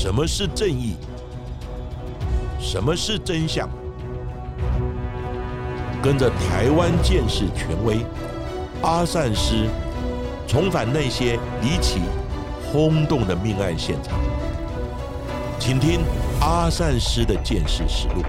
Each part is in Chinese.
什么是正义？什么是真相？跟着台湾建士权威阿善师，重返那些离奇、轰动的命案现场，请听阿善师的见识实录。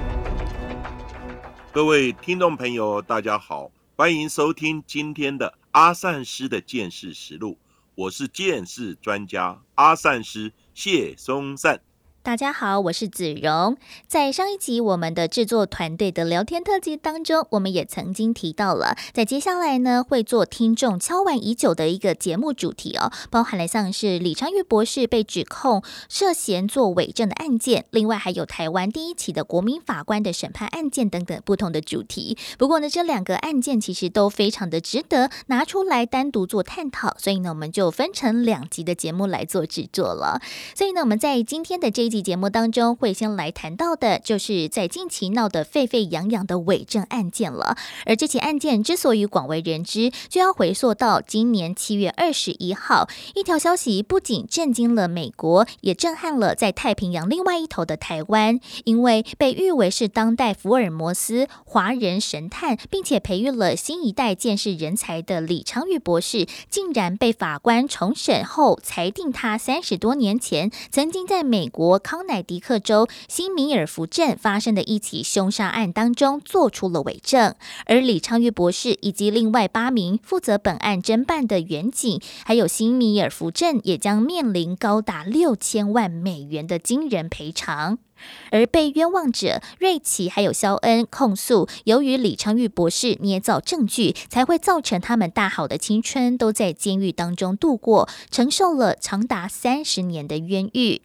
各位听众朋友，大家好，欢迎收听今天的阿善师的见识实录。我是见识专家阿善师谢松散。大家好，我是子荣。在上一集我们的制作团队的聊天特辑当中，我们也曾经提到了，在接下来呢会做听众敲完已久的一个节目主题哦，包含了像是李昌钰博士被指控涉嫌做伪证的案件，另外还有台湾第一起的国民法官的审判案件等等不同的主题。不过呢，这两个案件其实都非常的值得拿出来单独做探讨，所以呢，我们就分成两集的节目来做制作了。所以呢，我们在今天的这集。节目当中会先来谈到的，就是在近期闹得沸沸扬扬的伪证案件了。而这起案件之所以广为人知，就要回溯到今年七月二十一号，一条消息不仅震惊了美国，也震撼了在太平洋另外一头的台湾。因为被誉为是当代福尔摩斯、华人神探，并且培育了新一代见识人才的李昌钰博士，竟然被法官重审后裁定他三十多年前曾经在美国。康乃狄克州新米尔福镇发生的一起凶杀案当中做出了伪证，而李昌钰博士以及另外八名负责本案侦办的员警，还有新米尔福镇也将面临高达六千万美元的惊人赔偿。而被冤枉者瑞奇还有肖恩控诉，由于李昌钰博士捏造证据，才会造成他们大好的青春都在监狱当中度过，承受了长达三十年的冤狱。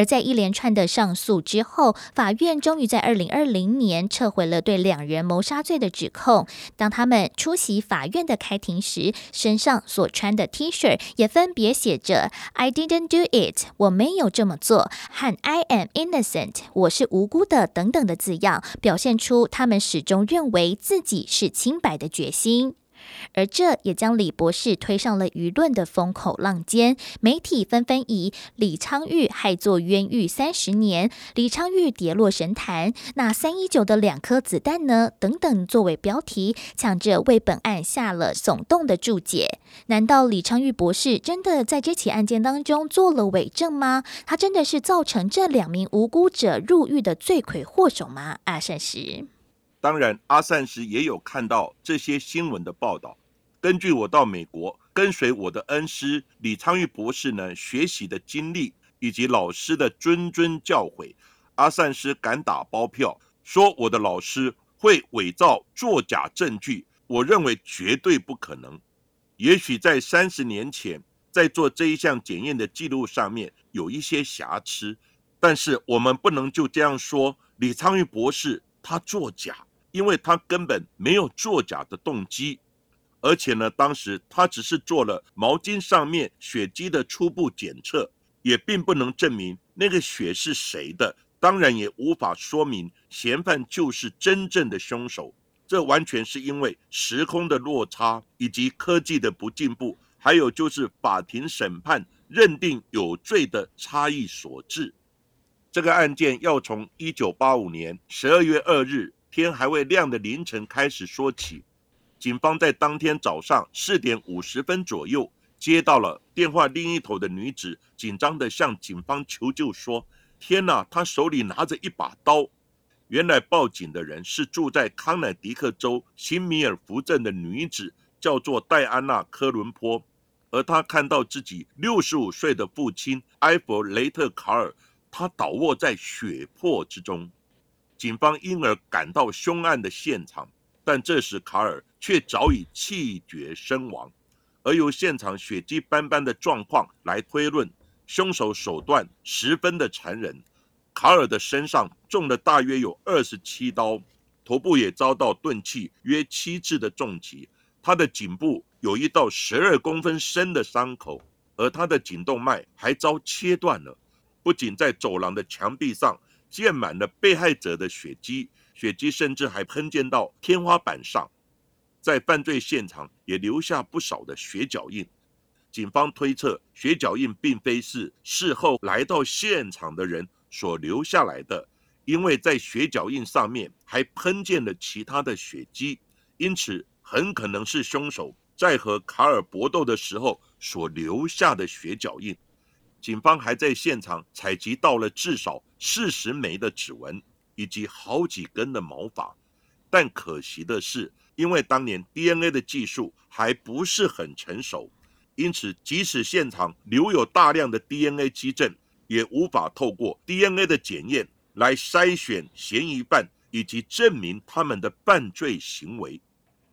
而在一连串的上诉之后，法院终于在二零二零年撤回了对两人谋杀罪的指控。当他们出席法院的开庭时，身上所穿的 T 恤也分别写着 “I didn't do it”，我没有这么做，和 “I am innocent”，我是无辜的等等的字样，表现出他们始终认为自己是清白的决心。而这也将李博士推上了舆论的风口浪尖，媒体纷纷以“李昌钰害作冤狱三十年”“李昌钰跌落神坛”“那三一九的两颗子弹呢”等等作为标题，抢着为本案下了耸动的注解。难道李昌钰博士真的在这起案件当中做了伪证吗？他真的是造成这两名无辜者入狱的罪魁祸首吗？阿善时。当然，阿善师也有看到这些新闻的报道。根据我到美国跟随我的恩师李昌钰博士呢学习的经历，以及老师的谆谆教诲，阿善师敢打包票说我的老师会伪造作假证据，我认为绝对不可能。也许在三十年前，在做这一项检验的记录上面有一些瑕疵，但是我们不能就这样说李昌钰博士他作假。因为他根本没有作假的动机，而且呢，当时他只是做了毛巾上面血迹的初步检测，也并不能证明那个血是谁的，当然也无法说明嫌犯就是真正的凶手。这完全是因为时空的落差以及科技的不进步，还有就是法庭审判认定有罪的差异所致。这个案件要从一九八五年十二月二日。天还未亮的凌晨开始说起，警方在当天早上四点五十分左右接到了电话，另一头的女子紧张地向警方求救说：“天哪，她手里拿着一把刀。”原来报警的人是住在康乃狄克州新米尔福镇的女子，叫做戴安娜·科伦坡，而她看到自己六十五岁的父亲埃弗雷特·卡尔，他倒卧在血泊之中。警方因而赶到凶案的现场，但这时卡尔却早已气绝身亡。而由现场血迹斑斑的状况来推论，凶手手段十分的残忍。卡尔的身上中了大约有二十七刀，头部也遭到钝器约七次的重击。他的颈部有一道十二公分深的伤口，而他的颈动脉还遭切断了。不仅在走廊的墙壁上。溅满了被害者的血迹，血迹甚至还喷溅到天花板上，在犯罪现场也留下不少的血脚印。警方推测血脚印并非是事后来到现场的人所留下来的，因为在血脚印上面还喷溅了其他的血迹，因此很可能是凶手在和卡尔搏斗的时候所留下的血脚印。警方还在现场采集到了至少四十枚的指纹以及好几根的毛发，但可惜的是，因为当年 DNA 的技术还不是很成熟。因此，即使现场留有大量的 DNA 基证，也无法透过 DNA 的检验来筛选嫌疑犯以及证明他们的犯罪行为。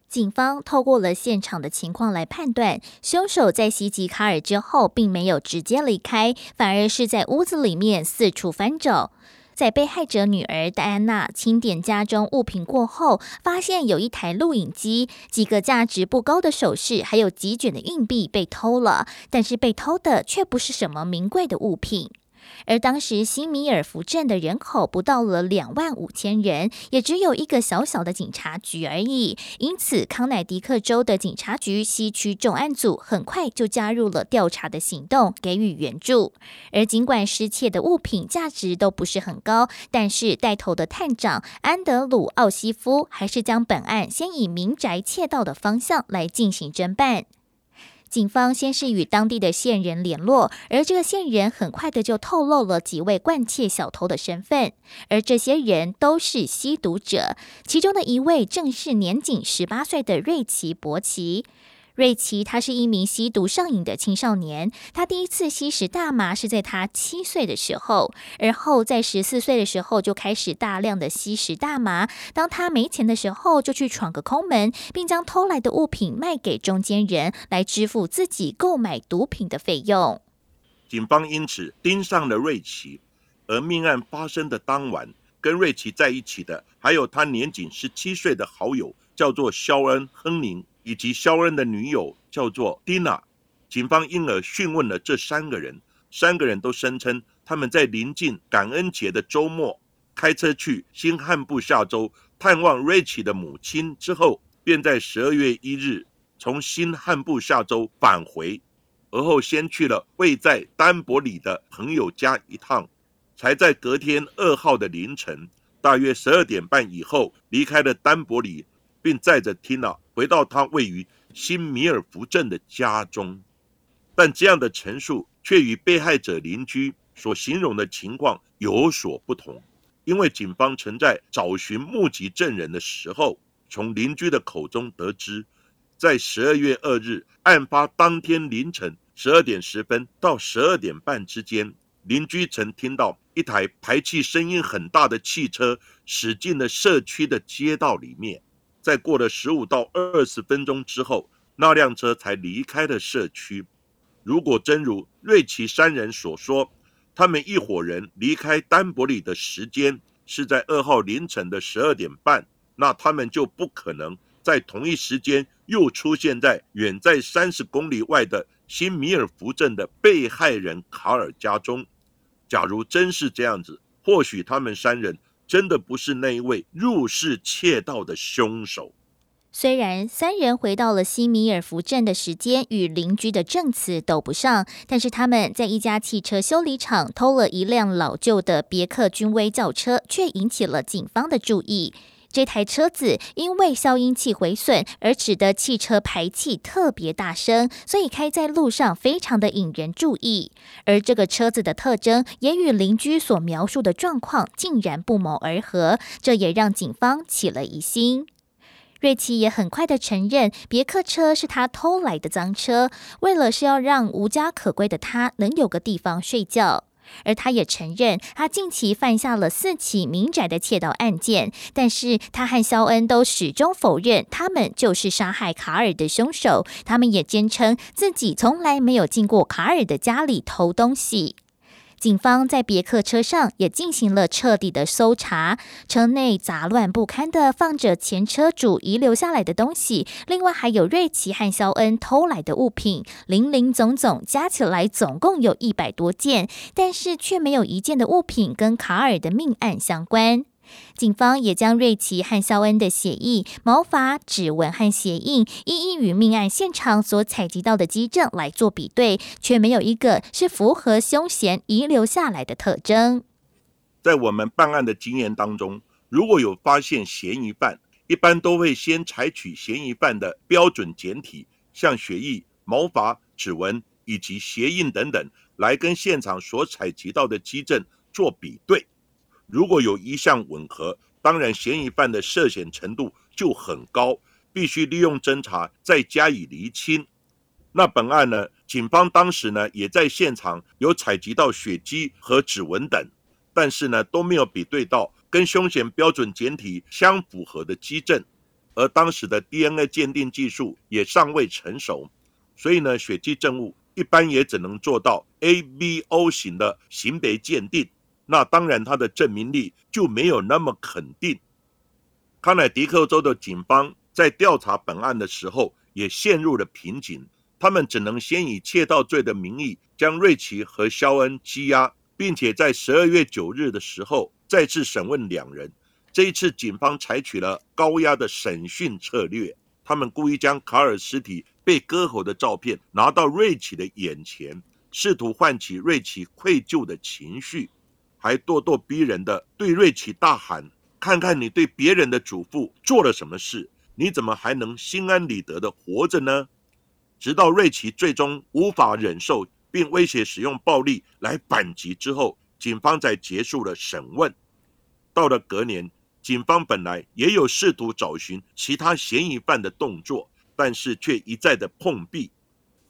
警方透过了现场的情况来判断，凶手在袭击卡尔之后，并没有直接离开，反而是在屋子里面四处翻找。在被害者女儿戴安娜清点家中物品过后，发现有一台录影机、几个价值不高的首饰，还有几卷的硬币被偷了。但是被偷的却不是什么名贵的物品。而当时新米尔福镇的人口不到了两万五千人，也只有一个小小的警察局而已。因此，康乃狄克州的警察局西区重案组很快就加入了调查的行动，给予援助。而尽管失窃的物品价值都不是很高，但是带头的探长安德鲁奥西夫还是将本案先以民宅窃盗的方向来进行侦办。警方先是与当地的线人联络，而这个线人很快的就透露了几位惯窃小偷的身份，而这些人都是吸毒者，其中的一位正是年仅十八岁的瑞奇·伯奇。瑞奇，他是一名吸毒上瘾的青少年。他第一次吸食大麻是在他七岁的时候，而后在十四岁的时候就开始大量的吸食大麻。当他没钱的时候，就去闯个空门，并将偷来的物品卖给中间人，来支付自己购买毒品的费用。警方因此盯上了瑞奇，而命案发生的当晚，跟瑞奇在一起的还有他年仅十七岁的好友，叫做肖恩·亨宁。以及肖恩的女友叫做蒂娜，警方因而讯问了这三个人，三个人都声称他们在临近感恩节的周末开车去新罕布夏州探望瑞奇的母亲之后，便在十二月一日从新罕布夏州返回，而后先去了位在丹伯里的朋友家一趟，才在隔天二号的凌晨大约十二点半以后离开了丹伯里。并载着 Tina 回到他位于新米尔福镇的家中，但这样的陈述却与被害者邻居所形容的情况有所不同。因为警方曾在找寻目击证人的时候，从邻居的口中得知，在十二月二日案发当天凌晨十二点十分到十二点半之间，邻居曾听到一台排气声音很大的汽车驶进了社区的街道里面。在过了十五到二十分钟之后，那辆车才离开了社区。如果真如瑞奇三人所说，他们一伙人离开丹伯里的时间是在二号凌晨的十二点半，那他们就不可能在同一时间又出现在远在三十公里外的新米尔福镇的被害人卡尔家中。假如真是这样子，或许他们三人。真的不是那一位入室窃盗的凶手。虽然三人回到了西米尔福镇的时间与邻居的证词斗不上，但是他们在一家汽车修理厂偷了一辆老旧的别克君威轿车，却引起了警方的注意。这台车子因为消音器毁损，而使得汽车排气特别大声，所以开在路上非常的引人注意。而这个车子的特征也与邻居所描述的状况竟然不谋而合，这也让警方起了疑心。瑞奇也很快的承认，别克车是他偷来的赃车，为了是要让无家可归的他能有个地方睡觉。而他也承认，他近期犯下了四起民宅的窃盗案件，但是他和肖恩都始终否认他们就是杀害卡尔的凶手。他们也坚称自己从来没有进过卡尔的家里偷东西。警方在别克车上也进行了彻底的搜查，车内杂乱不堪的放着前车主遗留下来的东西，另外还有瑞奇和肖恩偷来的物品，零零总总加起来总共有一百多件，但是却没有一件的物品跟卡尔的命案相关。警方也将瑞奇和肖恩的血液、毛发、指纹和鞋印一一与命案现场所采集到的基证来做比对，却没有一个是符合凶嫌遗留下来的特征。在我们办案的经验当中，如果有发现嫌疑犯，一般都会先采取嫌疑犯的标准检体，像血液、毛发、指纹以及鞋印等等，来跟现场所采集到的基证做比对。如果有一项吻合，当然嫌疑犯的涉险程度就很高，必须利用侦查再加以厘清。那本案呢，警方当时呢也在现场有采集到血迹和指纹等，但是呢都没有比对到。跟凶险标准检体相符合的基证，而当时的 DNA 鉴定技术也尚未成熟，所以呢，血迹证物一般也只能做到 ABO 型的型别鉴定。那当然，他的证明力就没有那么肯定。康乃狄克州的警方在调查本案的时候也陷入了瓶颈，他们只能先以窃盗罪的名义将瑞奇和肖恩羁押，并且在十二月九日的时候。再次审问两人，这一次警方采取了高压的审讯策略。他们故意将卡尔尸体被割喉的照片拿到瑞奇的眼前，试图唤起瑞奇愧疚的情绪，还咄咄逼人的对瑞奇大喊：“看看你对别人的祖父做了什么事，你怎么还能心安理得的活着呢？”直到瑞奇最终无法忍受，并威胁使用暴力来反击之后。警方在结束了审问，到了隔年，警方本来也有试图找寻其他嫌疑犯的动作，但是却一再的碰壁。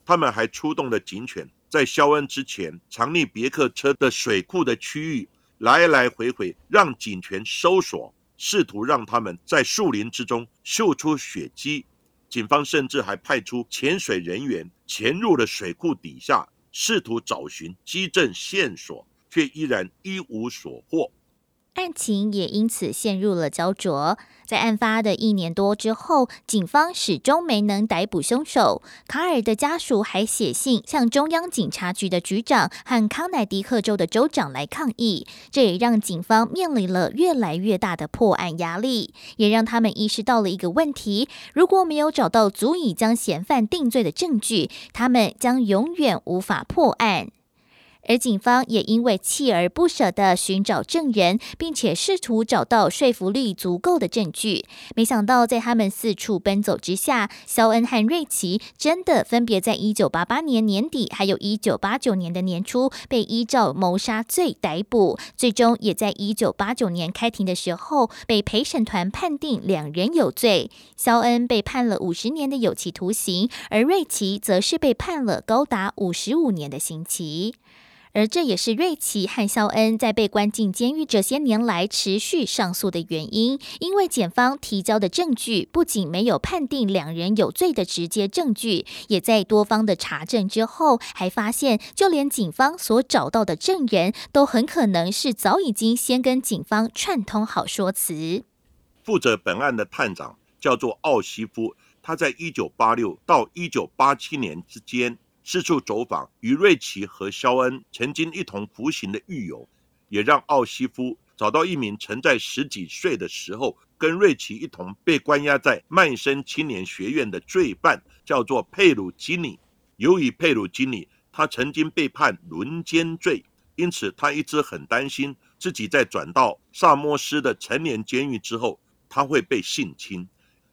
他们还出动了警犬，在肖恩之前藏匿别克车的水库的区域来来回回让警犬搜索，试图让他们在树林之中嗅出血迹。警方甚至还派出潜水人员潜入了水库底下，试图找寻基证线索。却依然一无所获。案情也因此陷入了焦灼。在案发的一年多之后，警方始终没能逮捕凶手。卡尔的家属还写信向中央警察局的局长和康乃狄克州的州长来抗议，这也让警方面临了越来越大的破案压力，也让他们意识到了一个问题：如果没有找到足以将嫌犯定罪的证据，他们将永远无法破案。而警方也因为锲而不舍地寻找证人，并且试图找到说服力足够的证据，没想到在他们四处奔走之下，肖恩和瑞奇真的分别在一九八八年年底，还有一九八九年的年初被依照谋杀罪逮捕，最终也在一九八九年开庭的时候被陪审团判定两人有罪。肖恩被判了五十年的有期徒刑，而瑞奇则是被判了高达五十五年的刑期。而这也是瑞奇和肖恩在被关进监狱这些年来持续上诉的原因，因为检方提交的证据不仅没有判定两人有罪的直接证据，也在多方的查证之后，还发现就连警方所找到的证人都很可能是早已经先跟警方串通好说辞。负责本案的探长叫做奥西夫，他在一九八六到一九八七年之间。四处走访，与瑞奇和肖恩曾经一同服刑的狱友，也让奥西夫找到一名曾在十几岁的时候跟瑞奇一同被关押在曼森青年学院的罪犯，叫做佩鲁基尼。由于佩鲁基尼他曾经被判轮奸罪，因此他一直很担心自己在转到萨摩斯的成年监狱之后，他会被性侵，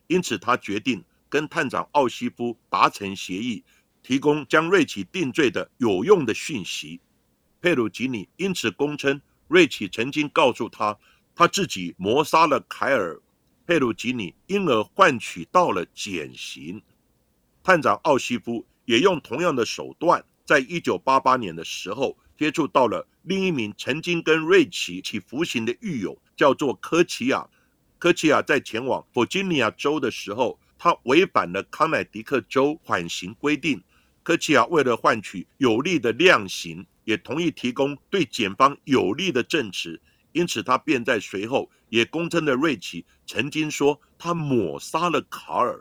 因此他决定跟探长奥西夫达成协议。提供将瑞奇定罪的有用的讯息，佩鲁吉尼因此供称瑞奇曾经告诉他，他自己谋杀了凯尔，佩鲁吉尼因而换取到了减刑。探长奥西夫也用同样的手段，在一九八八年的时候接触到了另一名曾经跟瑞奇一起服刑的狱友，叫做科奇亚。科奇亚在前往弗吉尼亚州的时候，他违反了康乃狄克州缓刑规定。科奇亚为了换取有利的量刑，也同意提供对检方有利的证词，因此他便在随后也公称了瑞奇曾经说他抹杀了卡尔。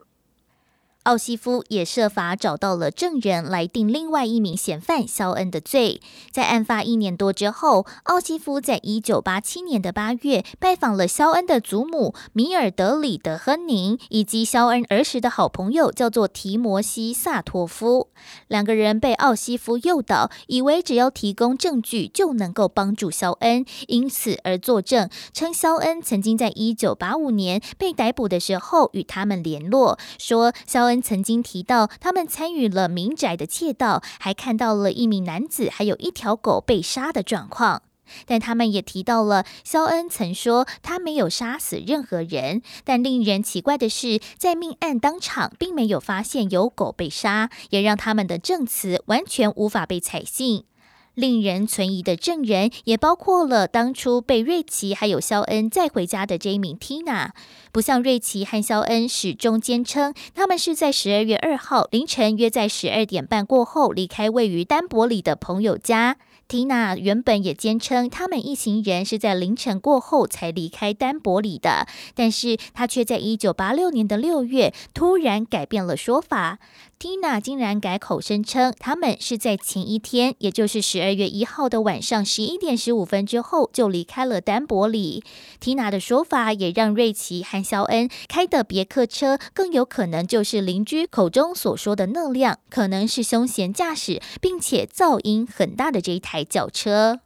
奥西夫也设法找到了证人来定另外一名嫌犯肖恩的罪。在案发一年多之后，奥西夫在一九八七年的八月拜访了肖恩的祖母米尔德里德亨宁，以及肖恩儿时的好朋友，叫做提摩西萨托夫。两个人被奥西夫诱导，以为只要提供证据就能够帮助肖恩，因此而作证，称肖恩曾经在一九八五年被逮捕的时候与他们联络，说肖恩。曾经提到，他们参与了民宅的窃盗，还看到了一名男子还有一条狗被杀的状况。但他们也提到了肖恩曾说他没有杀死任何人。但令人奇怪的是，在命案当场并没有发现有狗被杀，也让他们的证词完全无法被采信。令人存疑的证人也包括了当初被瑞奇还有肖恩载回家的这一名 Tina。不像瑞奇和肖恩始终坚称，他们是在十二月二号凌晨约在十二点半过后离开位于丹伯里的朋友家。缇娜原本也坚称，他们一行人是在凌晨过后才离开丹伯里的，但是她却在一九八六年的六月突然改变了说法。缇娜竟然改口声称，他们是在前一天，也就是十二月一号的晚上十一点十五分之后就离开了丹伯里。缇娜的说法也让瑞奇和肖恩开的别克车更有可能就是邻居口中所说的那辆，可能是凶嫌驾驶并且噪音很大的这一台轿车。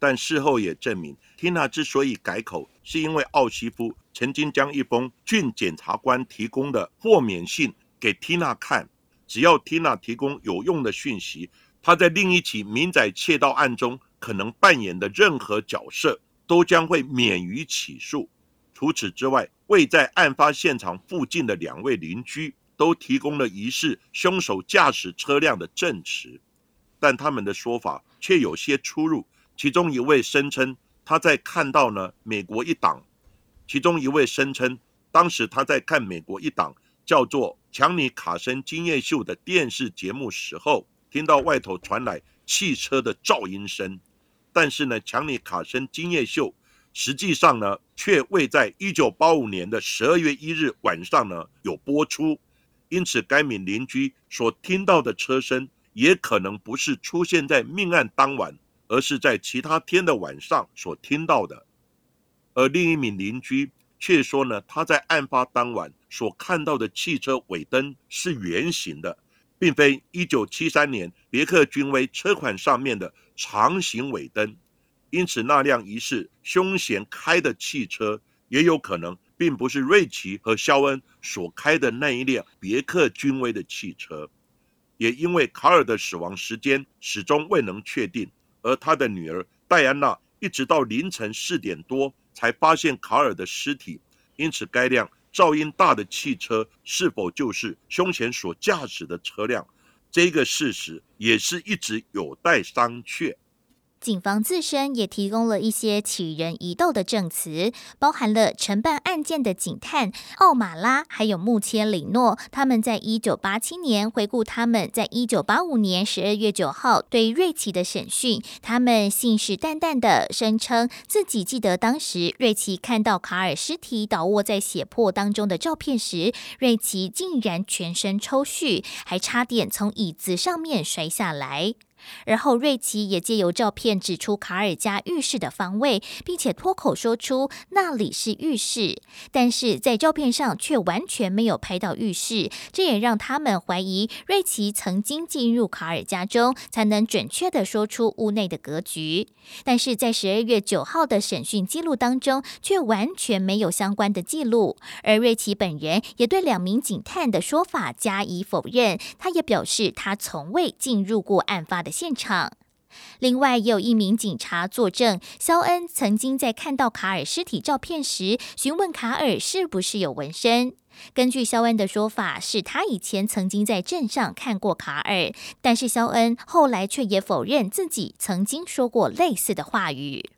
但事后也证明，缇娜之所以改口，是因为奥西夫曾经将一封郡检察官提供的豁免信。给缇娜看，只要缇娜提供有用的讯息，她在另一起民宅窃盗案中可能扮演的任何角色都将会免于起诉。除此之外，位在案发现场附近的两位邻居都提供了疑似凶手驾驶车辆的证词，但他们的说法却有些出入。其中一位声称他在看到呢美国一档，其中一位声称当时他在看美国一档。叫做强尼卡森金叶秀的电视节目时候，听到外头传来汽车的噪音声，但是呢，强尼卡森金叶秀实际上呢，却未在一九八五年的十二月一日晚上呢有播出，因此该名邻居所听到的车声，也可能不是出现在命案当晚，而是在其他天的晚上所听到的，而另一名邻居。却说呢，他在案发当晚所看到的汽车尾灯是圆形的，并非一九七三年别克君威车款上面的长形尾灯。因此，那辆疑似凶嫌开的汽车，也有可能并不是瑞奇和肖恩所开的那一辆别克君威的汽车。也因为卡尔的死亡时间始终未能确定，而他的女儿戴安娜一直到凌晨四点多。才发现卡尔的尸体，因此该辆噪音大的汽车是否就是胸前所驾驶的车辆，这个事实也是一直有待商榷。警方自身也提供了一些起人疑窦的证词，包含了承办案件的警探奥马拉，还有穆切里诺。他们在一九八七年回顾他们在一九八五年十二月九号对瑞奇的审讯，他们信誓旦旦的声称自己记得当时瑞奇看到卡尔尸体倒卧在血泊当中的照片时，瑞奇竟然全身抽搐，还差点从椅子上面摔下来。而后，瑞奇也借由照片指出卡尔家浴室的方位，并且脱口说出那里是浴室，但是在照片上却完全没有拍到浴室，这也让他们怀疑瑞奇曾经进入卡尔家中，才能准确的说出屋内的格局。但是在十二月九号的审讯记录当中，却完全没有相关的记录，而瑞奇本人也对两名警探的说法加以否认，他也表示他从未进入过案发的。现场，另外也有一名警察作证，肖恩曾经在看到卡尔尸体照片时，询问卡尔是不是有纹身。根据肖恩的说法，是他以前曾经在镇上看过卡尔，但是肖恩后来却也否认自己曾经说过类似的话语。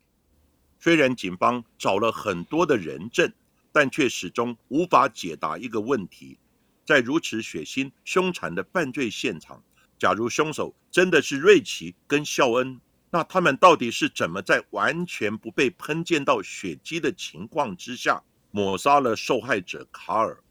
虽然警方找了很多的人证，但却始终无法解答一个问题：在如此血腥凶残的犯罪现场。假如凶手真的是瑞奇跟肖恩，那他们到底是怎么在完全不被喷溅到血迹的情况之下抹杀了受害者卡尔？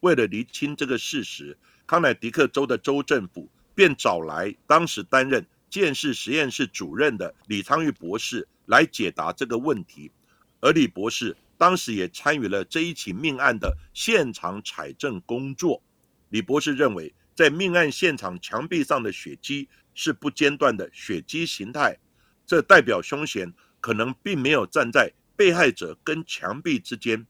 为了厘清这个事实，康乃狄克州的州政府便找来当时担任监视实验室主任的李昌钰博士来解答这个问题。而李博士当时也参与了这一起命案的现场采证工作。李博士认为，在命案现场墙壁上的血迹是不间断的血迹形态，这代表凶嫌可能并没有站在被害者跟墙壁之间。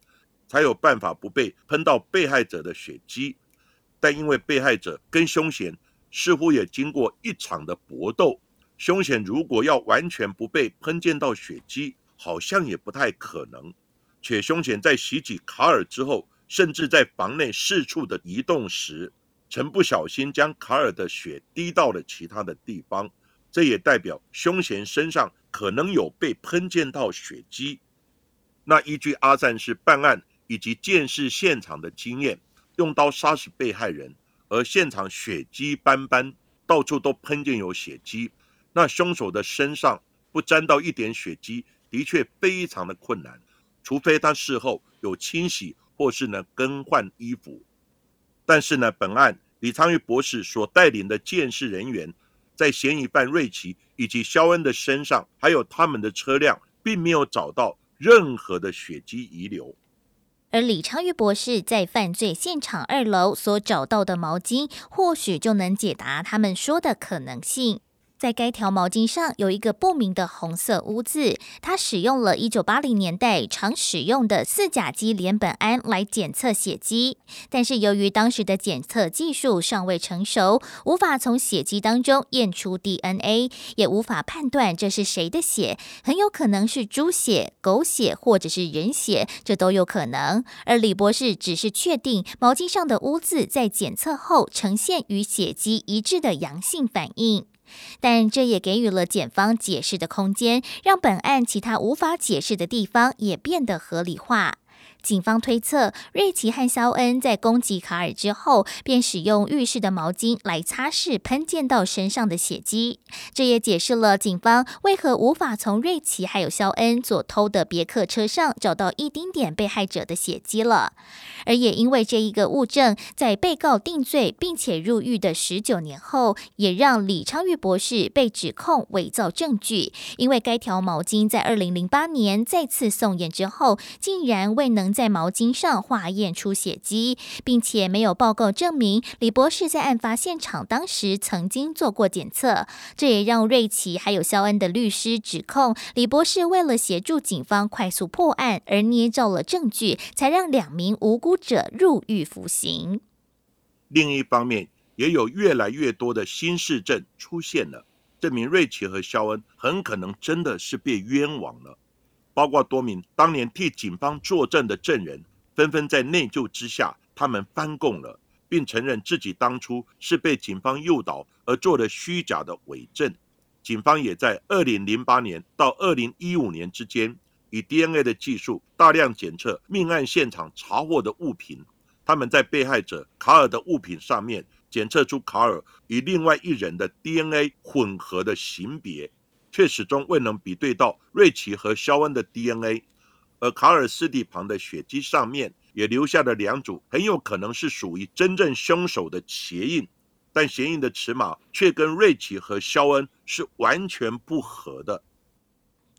才有办法不被喷到被害者的血迹，但因为被害者跟凶嫌似乎也经过一场的搏斗，凶嫌如果要完全不被喷溅到血迹，好像也不太可能。且凶嫌在袭击卡尔之后，甚至在房内四处的移动时，曾不小心将卡尔的血滴到了其他的地方，这也代表凶嫌身上可能有被喷溅到血迹。那依据阿赞是办案。以及见识现场的经验，用刀杀死被害人，而现场血迹斑斑，到处都喷溅有血迹，那凶手的身上不沾到一点血迹，的确非常的困难，除非他事后有清洗或是呢更换衣服。但是呢，本案李昌钰博士所带领的监视人员，在嫌疑犯瑞奇以及肖恩的身上，还有他们的车辆，并没有找到任何的血迹遗留。而李昌钰博士在犯罪现场二楼所找到的毛巾，或许就能解答他们说的可能性。在该条毛巾上有一个不明的红色污渍，它使用了一九八零年代常使用的四甲基联苯胺来检测血迹，但是由于当时的检测技术尚未成熟，无法从血迹当中验出 DNA，也无法判断这是谁的血，很有可能是猪血、狗血或者是人血，这都有可能。而李博士只是确定毛巾上的污渍在检测后呈现与血迹一致的阳性反应。但这也给予了检方解释的空间，让本案其他无法解释的地方也变得合理化。警方推测，瑞奇和肖恩在攻击卡尔之后，便使用浴室的毛巾来擦拭喷溅到身上的血迹。这也解释了警方为何无法从瑞奇还有肖恩所偷的别克车上找到一丁点被害者的血迹了。而也因为这一个物证，在被告定罪并且入狱的十九年后，也让李昌钰博士被指控伪造证据。因为该条毛巾在二零零八年再次送验之后，竟然未能。在毛巾上化验出血迹，并且没有报告证明李博士在案发现场当时曾经做过检测，这也让瑞奇还有肖恩的律师指控李博士为了协助警方快速破案而捏造了证据，才让两名无辜者入狱服刑。另一方面，也有越来越多的新市证出现了，证明瑞奇和肖恩很可能真的是被冤枉了。包括多名当年替警方作证的证人，纷纷在内疚之下，他们翻供了，并承认自己当初是被警方诱导而做了虚假的伪证。警方也在二零零八年到二零一五年之间，以 DNA 的技术大量检测命案现场查获的物品，他们在被害者卡尔的物品上面检测出卡尔与另外一人的 DNA 混合的型别。却始终未能比对到瑞奇和肖恩的 DNA，而卡尔斯蒂旁的血迹上面也留下了两组很有可能是属于真正凶手的鞋印，但鞋印的尺码却跟瑞奇和肖恩是完全不合的。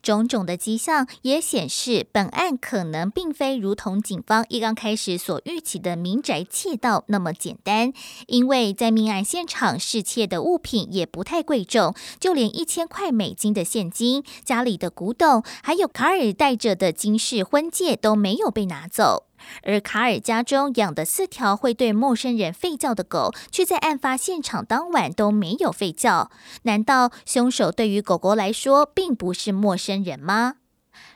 种种的迹象也显示，本案可能并非如同警方一刚开始所预期的民宅窃盗那么简单。因为在命案现场失窃的物品也不太贵重，就连一千块美金的现金、家里的古董，还有卡尔戴着的金饰婚戒都没有被拿走。而卡尔家中养的四条会对陌生人吠叫的狗，却在案发现场当晚都没有吠叫。难道凶手对于狗狗来说并不是陌生人吗？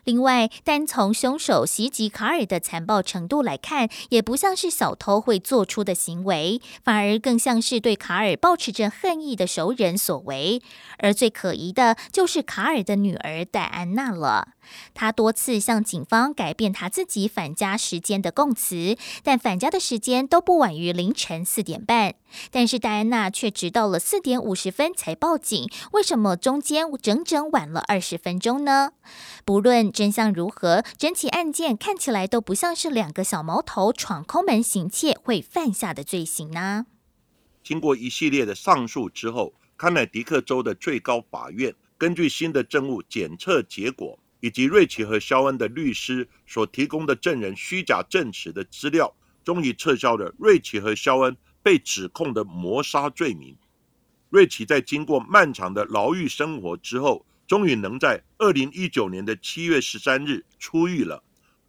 另外，单从凶手袭击卡尔的残暴程度来看，也不像是小偷会做出的行为，反而更像是对卡尔抱持着恨意的熟人所为。而最可疑的就是卡尔的女儿戴安娜了。他多次向警方改变他自己返家时间的供词，但返家的时间都不晚于凌晨四点半。但是戴安娜却直到了四点五十分才报警，为什么中间整整晚了二十分钟呢？不论真相如何，整起案件看起来都不像是两个小毛头闯空门行窃会犯下的罪行呢。经过一系列的上诉之后，康乃狄克州的最高法院根据新的证物检测结果。以及瑞奇和肖恩的律师所提供的证人虚假证词的资料，终于撤销了瑞奇和肖恩被指控的谋杀罪名。瑞奇在经过漫长的牢狱生活之后，终于能在二零一九年的七月十三日出狱了。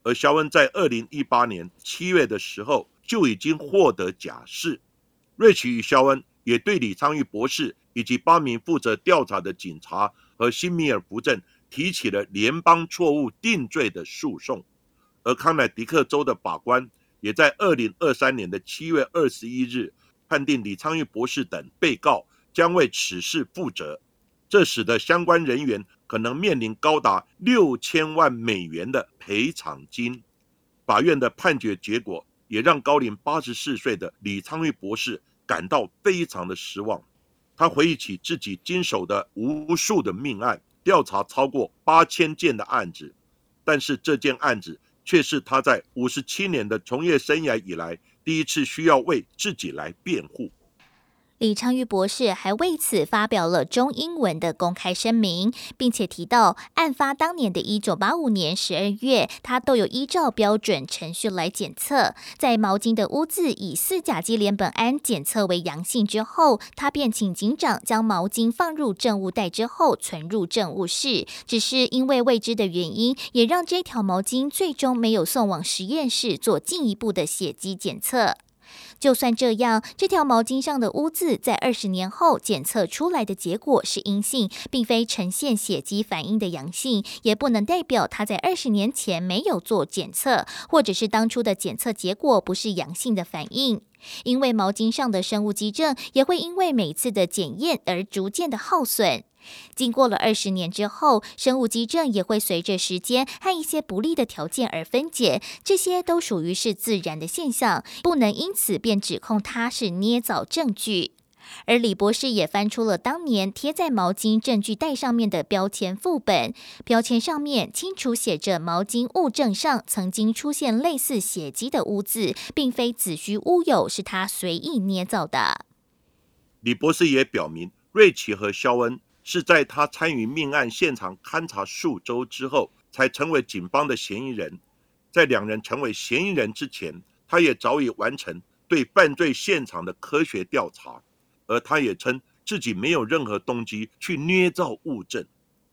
而肖恩在二零一八年七月的时候就已经获得假释。瑞奇与肖恩也对李昌钰博士以及八名负责调查的警察和新米尔福镇。提起了联邦错误定罪的诉讼，而康乃狄克州的法官也在二零二三年的七月二十一日判定李昌钰博士等被告将为此事负责，这使得相关人员可能面临高达六千万美元的赔偿金。法院的判决结果也让高龄八十四岁的李昌钰博士感到非常的失望。他回忆起自己经手的无数的命案。调查超过八千件的案子，但是这件案子却是他在五十七年的从业生涯以来第一次需要为自己来辩护。李昌钰博士还为此发表了中英文的公开声明，并且提到，案发当年的一九八五年十二月，他都有依照标准程序来检测，在毛巾的污渍以四甲基联苯胺检测为阳性之后，他便请警长将毛巾放入证物袋之后存入证物室。只是因为未知的原因，也让这条毛巾最终没有送往实验室做进一步的血迹检测。就算这样，这条毛巾上的污渍在二十年后检测出来的结果是阴性，并非呈现血迹反应的阳性，也不能代表他在二十年前没有做检测，或者是当初的检测结果不是阳性的反应。因为毛巾上的生物基证也会因为每次的检验而逐渐的耗损。经过了二十年之后，生物基证也会随着时间和一些不利的条件而分解，这些都属于是自然的现象，不能因此便指控它是捏造证据。而李博士也翻出了当年贴在毛巾证据袋上面的标签副本，标签上面清楚写着毛巾物证上曾经出现类似血迹的污渍，并非子虚乌有，是他随意捏造的。李博士也表明，瑞奇和肖恩。是在他参与命案现场勘查数周之后，才成为警方的嫌疑人。在两人成为嫌疑人之前，他也早已完成对犯罪现场的科学调查。而他也称自己没有任何动机去捏造物证。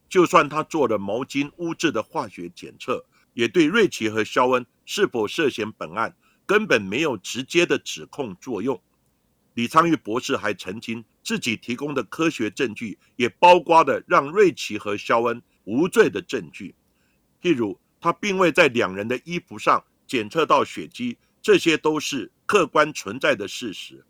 就算他做了毛巾污渍的化学检测，也对瑞奇和肖恩是否涉嫌本案根本没有直接的指控作用。李昌钰博士还曾经。自己提供的科学证据，也包括的让瑞奇和肖恩无罪的证据，譬如他并未在两人的衣服上检测到血迹，这些都是客观存在的事实。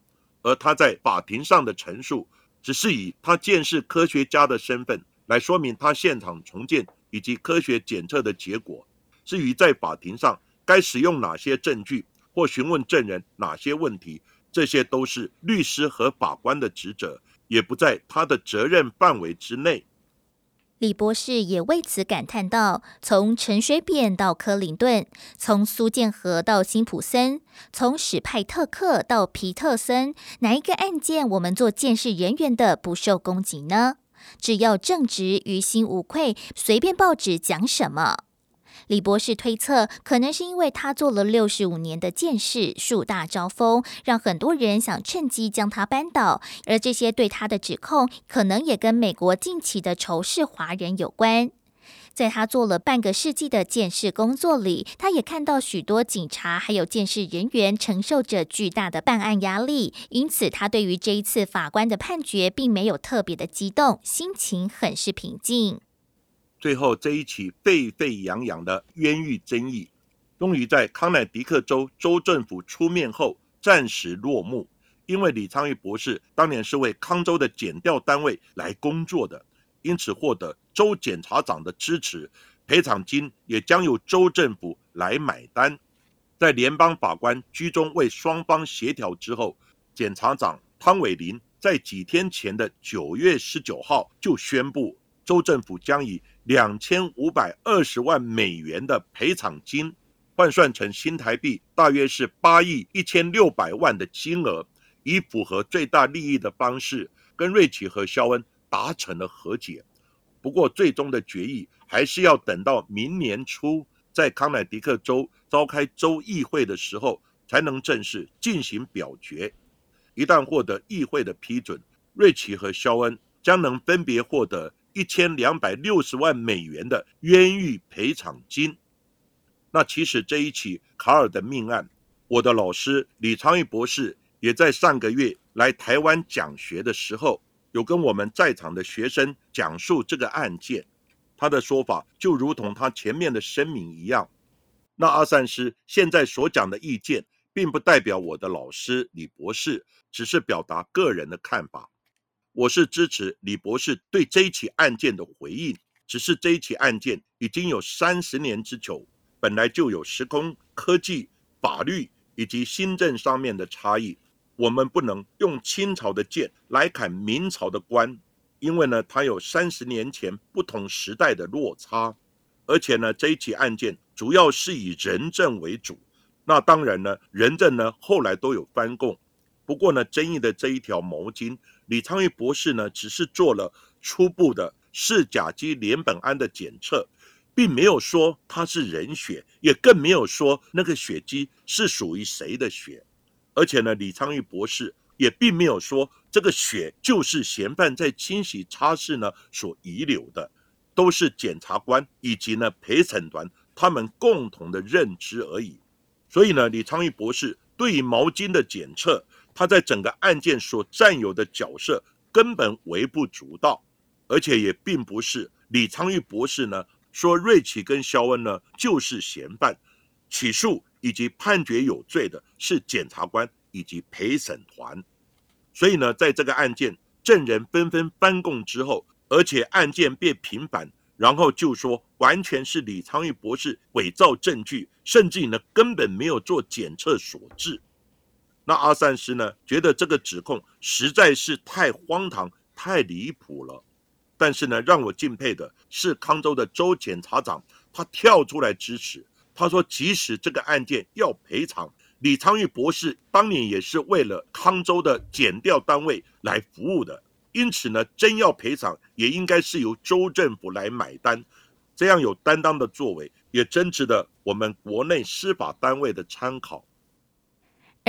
而他在法庭上的陈述，只是以他见识科学家的身份来说明他现场重建以及科学检测的结果。至于在法庭上该使用哪些证据或询问证人哪些问题。这些都是律师和法官的职责，也不在他的责任范围之内。李博士也为此感叹道：“从陈水扁到克林顿，从苏建和到辛普森，从史派特克到皮特森，哪一个案件我们做监视人员的不受攻击呢？只要正直、于心无愧，随便报纸讲什么。”李博士推测，可能是因为他做了六十五年的剑士，树大招风，让很多人想趁机将他扳倒。而这些对他的指控，可能也跟美国近期的仇视华人有关。在他做了半个世纪的监视工作里，他也看到许多警察还有监视人员承受着巨大的办案压力，因此他对于这一次法官的判决并没有特别的激动，心情很是平静。最后，这一起沸沸扬扬的冤狱争议，终于在康乃狄克州州政府出面后暂时落幕。因为李昌钰博士当年是为康州的检调单位来工作的，因此获得州检察长的支持，赔偿金也将由州政府来买单。在联邦法官居中为双方协调之后，检察长汤伟林在几天前的九月十九号就宣布，州政府将以两千五百二十万美元的赔偿金，换算成新台币大约是八亿一千六百万的金额，以符合最大利益的方式，跟瑞奇和肖恩达成了和解。不过，最终的决议还是要等到明年初，在康乃狄克州召开州议会的时候，才能正式进行表决。一旦获得议会的批准，瑞奇和肖恩将能分别获得一千两百六十万美元的冤狱赔偿金。那其实这一起卡尔的命案，我的老师李昌钰博士也在上个月来台湾讲学的时候。有跟我们在场的学生讲述这个案件，他的说法就如同他前面的声明一样。那阿善师现在所讲的意见，并不代表我的老师李博士，只是表达个人的看法。我是支持李博士对这一起案件的回应，只是这一起案件已经有三十年之久，本来就有时空、科技、法律以及新政上面的差异。我们不能用清朝的剑来砍明朝的官，因为呢，它有三十年前不同时代的落差，而且呢，这一起案件主要是以人证为主。那当然呢，人证呢后来都有翻供，不过呢，争议的这一条毛巾，李昌钰博士呢只是做了初步的试甲基联苯胺的检测，并没有说它是人血，也更没有说那个血迹是属于谁的血。而且呢，李昌钰博士也并没有说这个血就是嫌犯在清洗擦拭呢所遗留的，都是检察官以及呢陪审团他们共同的认知而已。所以呢，李昌钰博士对于毛巾的检测，他在整个案件所占有的角色根本微不足道，而且也并不是李昌钰博士呢说瑞奇跟肖恩呢就是嫌犯，起诉。以及判决有罪的是检察官以及陪审团，所以呢，在这个案件证人纷纷翻供之后，而且案件变平反，然后就说完全是李昌钰博士伪造证据，甚至呢根本没有做检测所致。那阿善师呢觉得这个指控实在是太荒唐、太离谱了。但是呢，让我敬佩的是康州的州检察长，他跳出来支持。他说：“即使这个案件要赔偿，李昌钰博士当年也是为了康州的检调单位来服务的，因此呢，真要赔偿，也应该是由州政府来买单。这样有担当的作为，也真值得我们国内司法单位的参考。”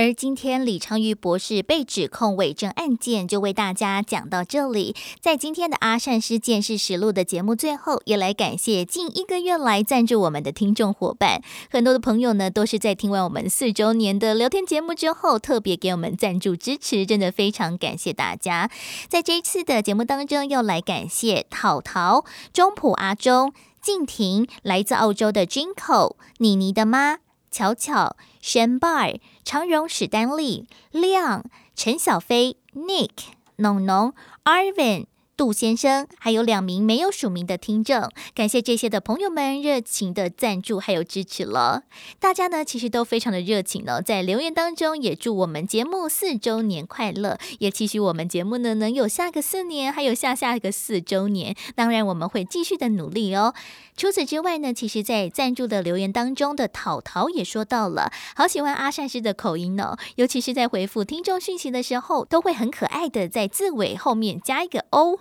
而今天李昌钰博士被指控伪证案件，就为大家讲到这里。在今天的阿善师见识实录的节目最后，也来感谢近一个月来赞助我们的听众伙伴。很多的朋友呢，都是在听完我们四周年的聊天节目之后，特别给我们赞助支持，真的非常感谢大家。在这一次的节目当中，要来感谢淘淘、中普、阿忠、静婷，来自澳洲的 Jinko、妮妮的妈。巧巧、轩 bar、长荣、史丹利、亮、陈小飞、Nick、农农、Arvin。杜先生，还有两名没有署名的听众，感谢这些的朋友们热情的赞助还有支持了。大家呢其实都非常的热情呢，在留言当中也祝我们节目四周年快乐，也期许我们节目呢能有下个四年，还有下下个四周年。当然我们会继续的努力哦。除此之外呢，其实，在赞助的留言当中的淘淘也说到了，好喜欢阿善师的口音哦，尤其是在回复听众讯息的时候，都会很可爱的在字尾后面加一个 O。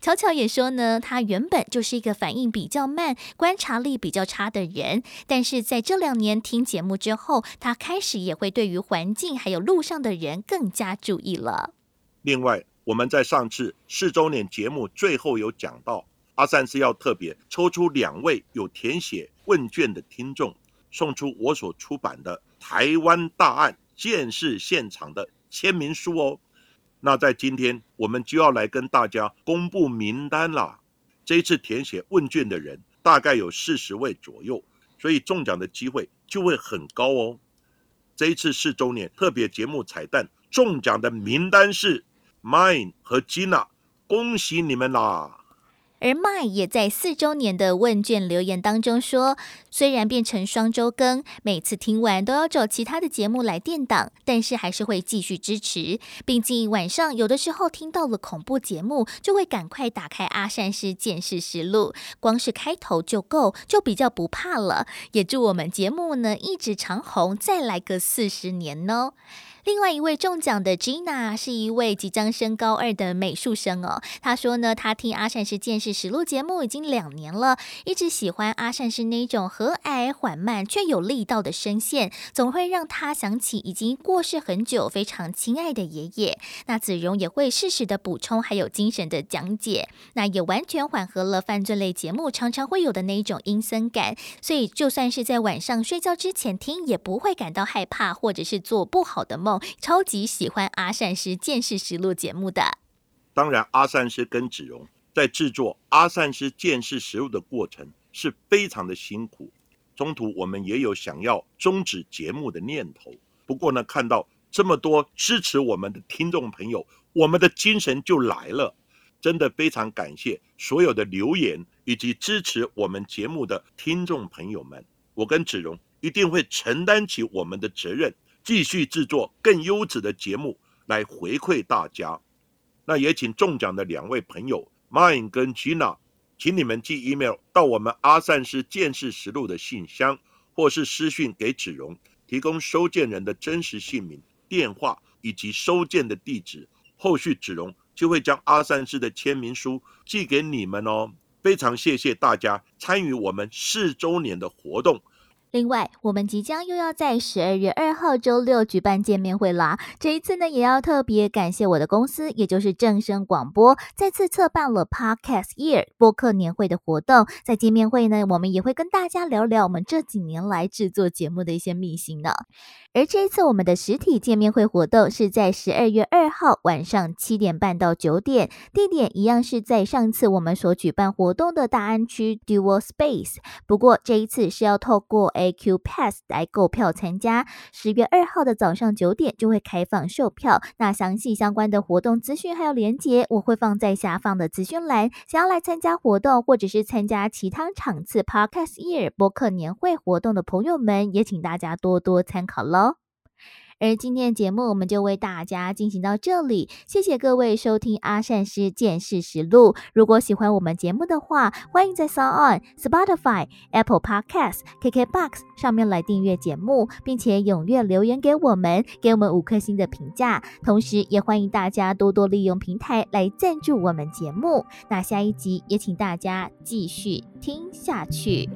巧巧也说呢，他原本就是一个反应比较慢、观察力比较差的人，但是在这两年听节目之后，他开始也会对于环境还有路上的人更加注意了。另外，我们在上次四周年节目最后有讲到，阿三是要特别抽出两位有填写问卷的听众，送出我所出版的《台湾大案见识现场》的签名书哦。那在今天，我们就要来跟大家公布名单啦。这一次填写问卷的人大概有四十位左右，所以中奖的机会就会很高哦。这一次四周年特别节目彩蛋，中奖的名单是 Mine 和 Gina，恭喜你们啦！而 My 也在四周年的问卷留言当中说，虽然变成双周更，每次听完都要找其他的节目来垫档，但是还是会继续支持。毕竟晚上有的时候听到了恐怖节目，就会赶快打开《阿善师见识实录》，光是开头就够，就比较不怕了。也祝我们节目呢一直长红，再来个四十年哦。另外一位中奖的 Gina 是一位即将升高二的美术生哦。他说呢，他听阿善师见识实录节目已经两年了，一直喜欢阿善师那种和蔼缓慢却有力道的声线，总会让他想起已经过世很久、非常亲爱的爷爷。那子荣也会适时的补充，还有精神的讲解，那也完全缓和了犯罪类节目常常会有的那一种阴森感。所以就算是在晚上睡觉之前听，也不会感到害怕，或者是做不好的梦。超级喜欢阿善师见识实录节目的，当然阿善师跟子荣在制作阿善师见识实录的过程是非常的辛苦，中途我们也有想要终止节目的念头。不过呢，看到这么多支持我们的听众朋友，我们的精神就来了。真的非常感谢所有的留言以及支持我们节目的听众朋友们，我跟子荣一定会承担起我们的责任。继续制作更优质的节目来回馈大家。那也请中奖的两位朋友 Mine 跟 Gina，请你们寄 email 到我们阿善师见识实录的信箱，或是私讯给子荣，提供收件人的真实姓名、电话以及收件的地址。后续子荣就会将阿善师的签名书寄给你们哦。非常谢谢大家参与我们四周年的活动。另外，我们即将又要在十二月二号周六举办见面会啦。这一次呢，也要特别感谢我的公司，也就是正声广播，再次策办了 Podcast Year 播客年会的活动。在见面会呢，我们也会跟大家聊聊我们这几年来制作节目的一些秘辛呢。而这一次我们的实体见面会活动是在十二月二号晚上七点半到九点，地点一样是在上次我们所举办活动的大安区 Dual Space，不过这一次是要透过。A Q Pass 来购票参加，十月二号的早上九点就会开放售票。那详细相关的活动资讯还有链接，我会放在下方的资讯栏。想要来参加活动，或者是参加其他场次 Podcast Year 播客年会活动的朋友们，也请大家多多参考喽。而今天的节目我们就为大家进行到这里，谢谢各位收听阿善师见识实录。如果喜欢我们节目的话，欢迎在 Sound、Spotify、Apple Podcasts、KKBox 上面来订阅节目，并且踊跃留言给我们，给我们五颗星的评价。同时，也欢迎大家多多利用平台来赞助我们节目。那下一集也请大家继续听下去。